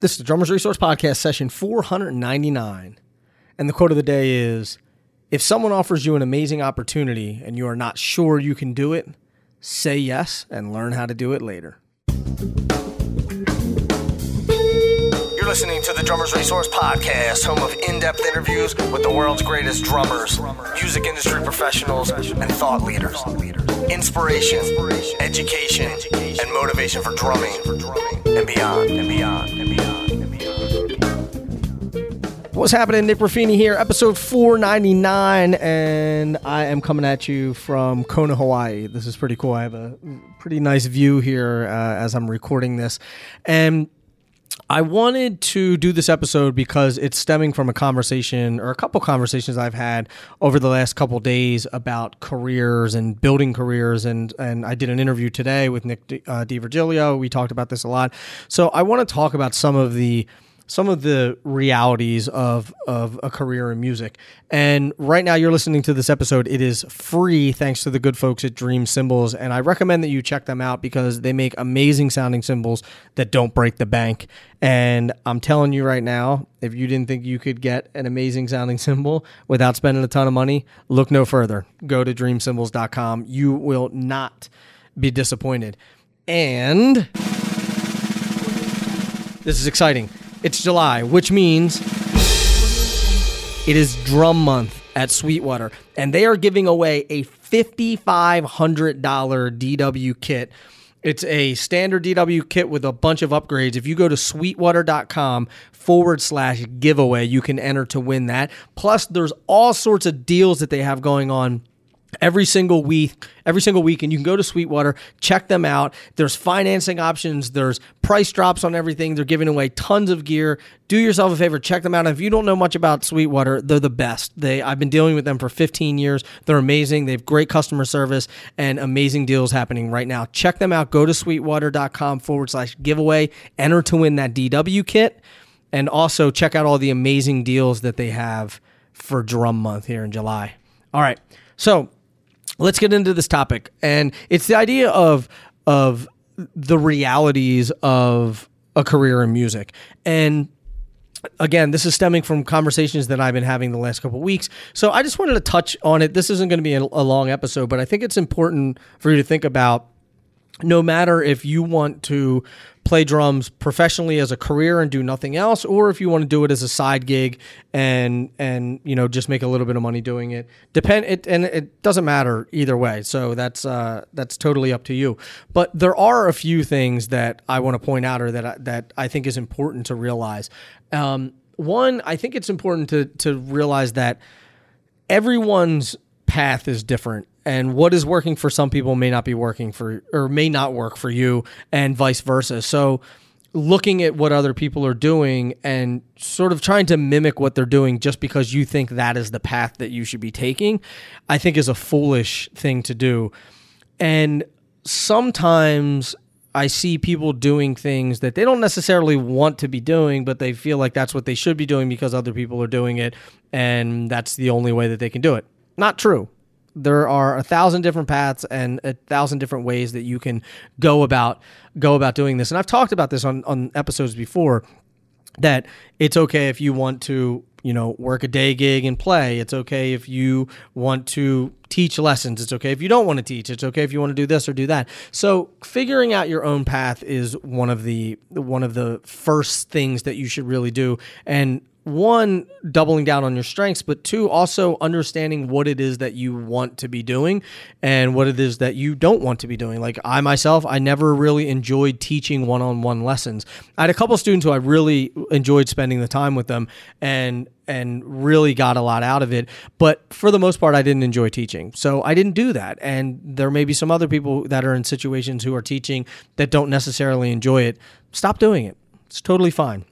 This is the Drummers Resource Podcast, session 499. And the quote of the day is If someone offers you an amazing opportunity and you are not sure you can do it, say yes and learn how to do it later. You're listening to the Drummers Resource Podcast, home of in depth interviews with the world's greatest drummers, music industry professionals, and thought leaders. Inspiration, education, and motivation for drumming and beyond, and beyond, and beyond, and beyond. What's happening? Nick Ruffini here, episode 499, and I am coming at you from Kona, Hawaii. This is pretty cool. I have a pretty nice view here uh, as I'm recording this. And I wanted to do this episode because it's stemming from a conversation or a couple conversations I've had over the last couple days about careers and building careers. And, and I did an interview today with Nick D, uh, D'Virgilio. We talked about this a lot. So I want to talk about some of the some of the realities of of a career in music. And right now you're listening to this episode. It is free thanks to the good folks at Dream Cymbals and I recommend that you check them out because they make amazing sounding cymbals that don't break the bank. And I'm telling you right now, if you didn't think you could get an amazing sounding cymbal without spending a ton of money, look no further. Go to dreamcymbals.com. You will not be disappointed. And this is exciting it's July, which means it is drum month at Sweetwater, and they are giving away a $5,500 DW kit. It's a standard DW kit with a bunch of upgrades. If you go to sweetwater.com forward slash giveaway, you can enter to win that. Plus, there's all sorts of deals that they have going on every single week every single week and you can go to sweetwater check them out. There's financing options there's price drops on everything. They're giving away tons of gear. Do yourself a favor check them out. And if you don't know much about sweetwater they're the best. They i've been dealing with them for 15 years. They're amazing. They have great customer service and amazing deals happening right now. Check them out. Go to sweetwater.com forward slash giveaway. Enter to win that dw kit. And also check out all the amazing deals that they have for drum month here in july. All right. So let's get into this topic. And it's the idea of of the realities of a career in music. And again this is stemming from conversations that i've been having the last couple weeks. So i just wanted to touch on it. This isn't going to be a, long episode but i think it's important for you to think about no matter if you want to play drums professionally as a career and do nothing else or if you want to do it as a side gig and and you know just make a little bit of money doing it depend it and it doesn't matter either way. So that's uh that's totally up to you. But there are a few things that I want to point out or that I, that I think is important to realize. Um one I think it's important to to realize that everyone's path is different and what is working for some people may not be working for or may not work for you and vice versa. So looking at what other people are doing and sort of trying to mimic what they're doing just because you think that is the path that you should be taking i think is a foolish thing to do. And sometimes I see people doing things that they don't necessarily want to be doing, but they feel like that's what they should be doing because other people are doing it, and that's the only way that they can do it. Not true there are a thousand different paths and a thousand different ways that you can go about go about doing this. And I've talked about this on on episodes before that it's okay if you want to you know work a day gig and play. It's okay if you want to teach lessons. It's okay if you don't want to teach. It's okay if you want to do this or do that. So figuring out your own path is one of the one of the first things that you should really do. And one doubling down on your strengths but two also understanding what it is that you want to be doing and what it is that you don't want to be doing. Like i myself i never really enjoyed teaching one-on-one lessons. I had a couple students who i really enjoyed spending the time with them and and really got a lot out of it but for the most part i didn't enjoy teaching. So i didn't do that. And there may be some other people that are in situations who are teaching that don't necessarily enjoy it. Stop doing it. It's totally fine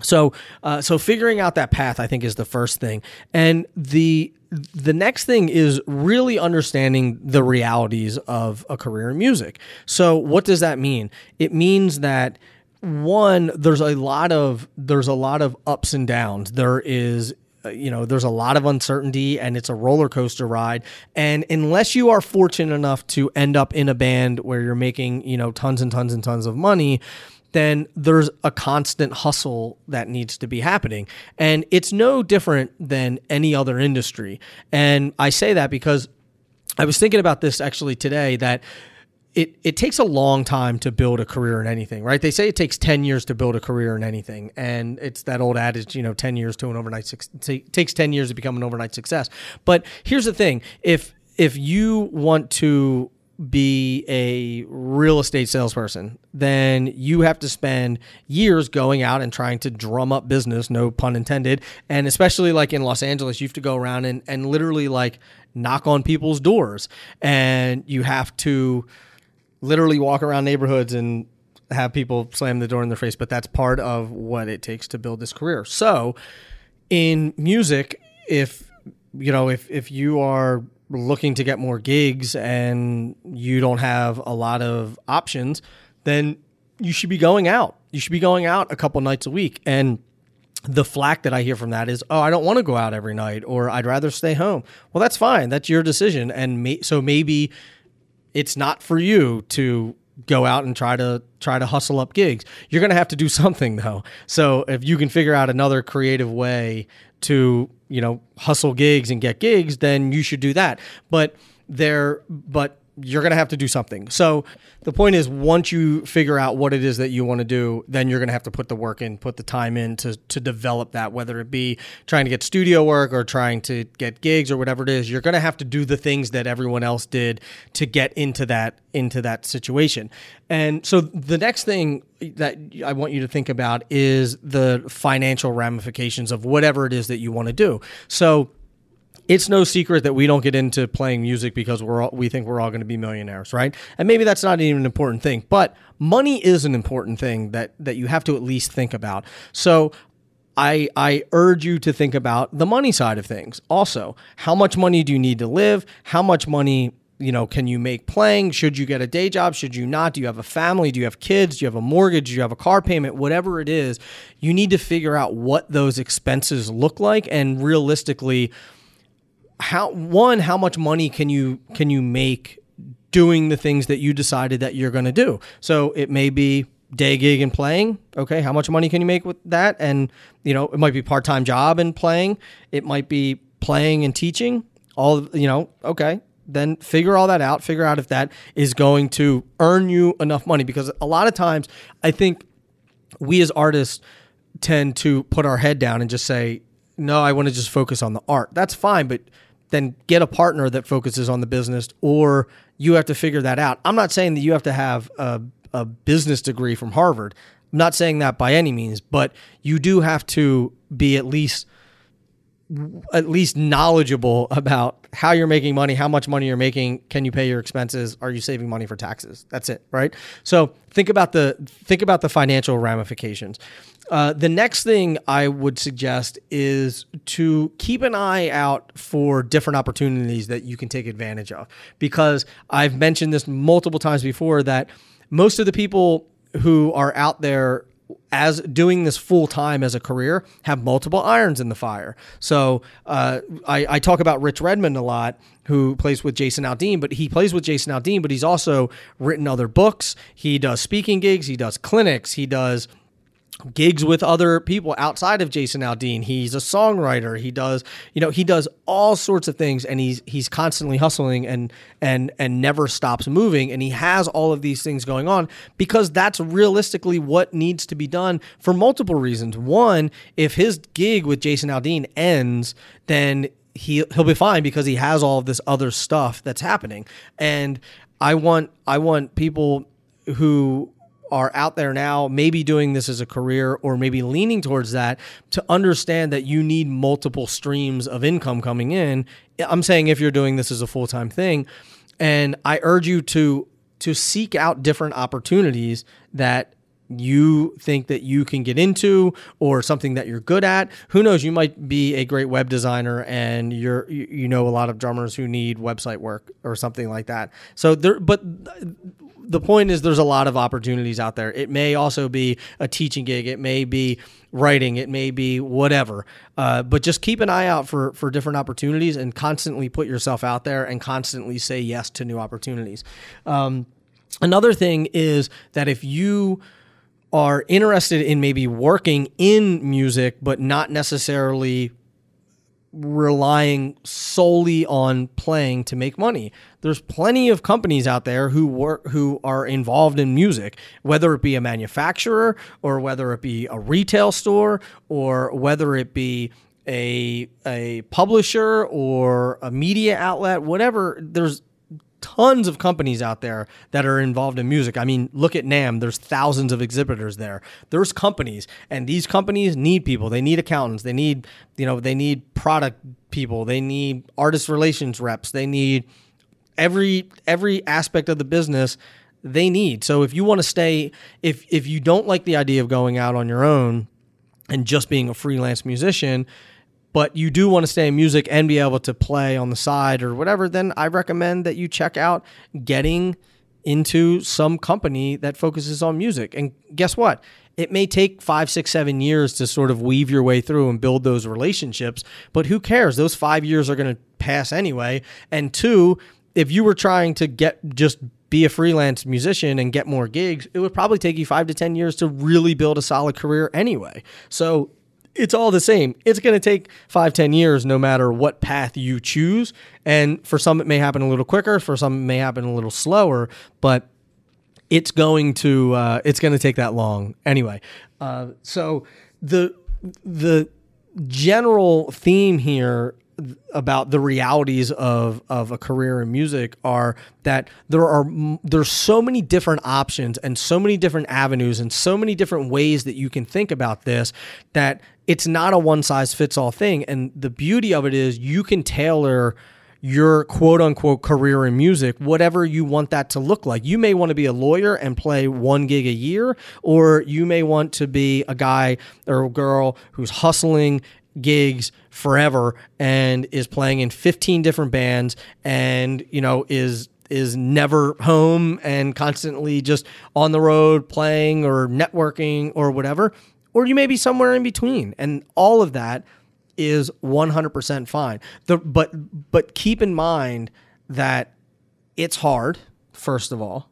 so, uh, so figuring out that path, I think, is the first thing, and the the next thing is really understanding the realities of a career in music. So, what does that mean? It means that one, there's a lot of there's a lot of ups and downs. There is uh, you know there's a lot of uncertainty and it's a roller coaster ride and unless you are fortunate enough to end up in a band where you're making you know tons and tons and tons of money then there's a constant hustle that needs to be happening. And it's no different than any other industry. And I say that because I was thinking about this actually today that it, it takes a long time to build a career in anything, right? They say it takes 10 years to build a career in anything. And it's that old adage, you know, 10 years to an overnight success. Takes 10 years to become an overnight success. But here's the thing if, if you want to be a real estate salesperson, then you have to spend years going out and trying to drum up business, no pun intended. And especially like in Los Angeles, you have to go around and, and literally like knock on people's doors. And you have to literally walk around neighborhoods and have people slam the door in their face. But that's part of what it takes to build this career. So in music, if you know, if if you are looking to get more gigs and you don't have a lot of options, then you should be going out. You should be going out a couple nights a week. And the flack that I hear from that is, oh, I don't want to go out every night, or I'd rather stay home. Well, that's fine. That's your decision. And may- so maybe it's not for you to go out and try to try to hustle up gigs. You're going to have to do something though. So if you can figure out another creative way to you know hustle gigs and get gigs, then you should do that. But there, but you're going to have to do something. So the point is, once you figure out what it is that you want to do, then you're going to have to put the work in, put the time in to, to develop that, whether it be trying to get studio work or trying to get gigs or whatever it is. You're going to have to do the things that everyone else did to get into that into that situation. And so the next thing that I want you to think about is the financial ramifications of whatever it is that you want to do. So it's no secret that we don't get into playing music because we're all, we think we're all going to be millionaires, right? And maybe that's not even an important thing, but money is an important thing that that you have to at least think about. So I, I urge you to think about the money side of things. Also, how much money do you need to live? How much money you know can you make playing should you get a day job should you not do you have a family do you have kids do you have a mortgage do you have a car payment whatever it is you need to figure out what those expenses look like and realistically how one how much money can you can you make doing the things that you decided that you're going to do? So it may be day gig and playing. Okay how much money can you make with that? And you know it might be part-time job and playing. It might be playing and teaching. All you know okay then figure all that out. Figure out if that is going to earn you enough money. Because a lot of times i think we as artists tend to put our head down and just say no i want to just focus on the art. That's fine but then get a partner that focuses on the business or you have to figure that out. I'm not saying that you have to have a, a business degree from Harvard. I'm not saying that by any means, but you do have to be at least at least knowledgeable about how you're making money, how much money you're making, can you pay your expenses, are you saving money for taxes? That's it, right? So think about the think about the financial ramifications. Uh, the next thing I would suggest is to keep an eye out for different opportunities that you can take advantage of. Because I've mentioned this multiple times before that most of the people who are out there as doing this full time as a career have multiple irons in the fire. So uh, I, I, talk about Rich Redmond a lot, who plays with Jason Aldean, but he plays with Jason Aldean, but he's also written other books. He does speaking gigs, he does clinics, he does gigs with other people outside of Jason Aldean. He's a songwriter. He does, you know, he does all sorts of things and he's he's constantly hustling and and and never stops moving and he has all of these things going on because that's realistically what needs to be done for multiple reasons. One, if his gig with Jason Aldean ends, then he he'll be fine because he has all of this other stuff that's happening. And I want I want people who are out there now, maybe doing this as a career or maybe leaning towards that, to understand that you need multiple streams of income coming in. I'm saying if you're doing this as a full time thing, and I urge you to to seek out different opportunities that you think that you can get into or something that you're good at. Who knows? You might be a great web designer and you're you know a lot of drummers who need website work or something like that. So there but the point is there's a lot of opportunities out there. It may also be a teaching gig. It may be writing. It may be whatever. Uh, but just keep an eye out for for different opportunities and constantly put yourself out there and constantly say yes to new opportunities. Um, another thing is that if you are interested in maybe working in music, but not necessarily relying solely on playing to make money. There's plenty of companies out there who work who are involved in music, whether it be a manufacturer or whether it be a retail store or whether it be a a publisher or a media outlet, whatever. There's tons of companies out there that are involved in music. I mean, look at NAMM, There's thousands of exhibitors there. There's companies, and these companies need people. They need accountants. They need, you know, they need product people. They need artist relations reps. They need every every aspect of the business they need. So if you want to stay if if you don't like the idea of going out on your own and just being a freelance musician, but you do want to stay in music and be able to play on the side or whatever, then I recommend that you check out getting into some company that focuses on music. And guess what? It may take five, six, seven years to sort of weave your way through and build those relationships, but who cares? Those five years are going to pass anyway. And two, if you were trying to get just be a freelance musician and get more gigs, it would probably take you five to 10 years to really build a solid career anyway. So it's all the same. It's going to take five, ten years, no matter what path you choose. And for some, it may happen a little quicker. For some, it may happen a little slower. But it's going to uh, it's going to take that long anyway. Uh, so the the general theme here about the realities of of a career in music are that there are there's so many different options and so many different avenues and so many different ways that you can think about this that it's not a one size fits all thing and the beauty of it is you can tailor your quote unquote career in music, whatever you want that to look like. You may want to be a lawyer and play one gig a year, or you may want to be a guy or a girl who's hustling gigs forever and is playing in 15 different bands and you know is is never home and constantly just on the road playing or networking or whatever or you may be somewhere in between and all of that is 100% fine the, but but keep in mind that it's hard first of all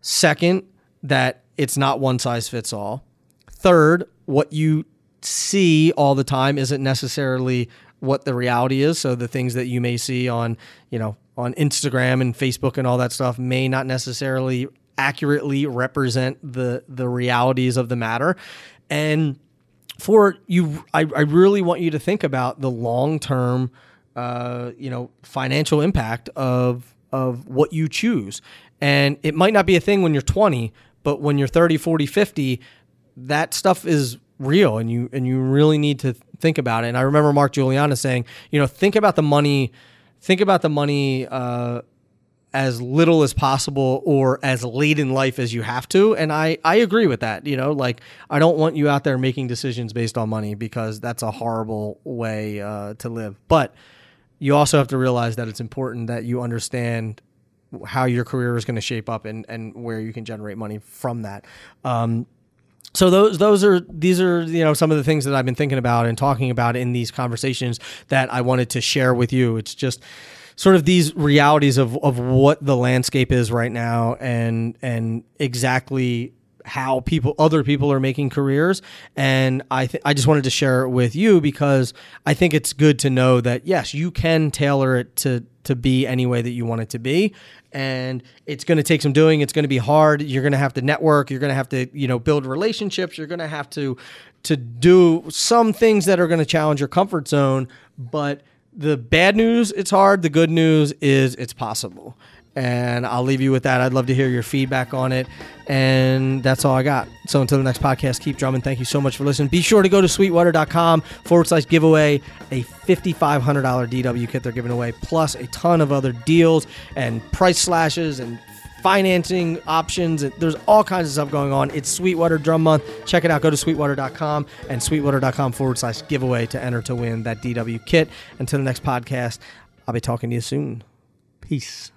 second that it's not one size fits all third what you see all the time isn't necessarily what the reality is. So the things that you may see on, you know, on Instagram and Facebook and all that stuff may not necessarily accurately represent the the realities of the matter. And for you, I, I really want you to think about the long term, uh, you know, financial impact of of what you choose. And it might not be a thing when you're 20, but when you're 30, 40, 50, that stuff is real and you and you really need to think about it. And I remember Mark Guiliana saying, you know, think about the money, think about the money uh, as little as possible or as late in life as you have to. And I I agree with that. You know, like I don't want you out there making decisions based on money because that's a horrible way uh, to live. But you also have to realize that it's important that you understand how your career is going to shape up and, and where you can generate money from that. Um, so those those are these are you know some of the things that I've been thinking about and talking about in these conversations that I wanted to share with you. It's just sort of these realities of of what the landscape is right now and and exactly how people other people are making careers. And I th- I just wanted to share it with you because I think it's good to know that yes you can tailor it to to be any way that you want it to be. And it's going to take some doing. It's going to be hard. You're going to have to network. You're going to have to you know build relationships. You're going to have to to do some things that are going to challenge your comfort zone. But the bad news it's hard the good news is it's possible and I'll leave you with that. I'd love to hear your feedback on it. And that's all I got. So until the next podcast, keep drumming. Thank you so much for listening. Be sure to go to sweetwater.com forward slash giveaway a $5,500 DW kit they're giving away, plus a ton of other deals and price slashes and financing options. There's all kinds of stuff going on. It's Sweetwater Drum Month. Check it out. Go to sweetwater.com and sweetwater.com forward slash giveaway to enter to win that DW kit. Until the next podcast, I'll be talking to you soon. Peace.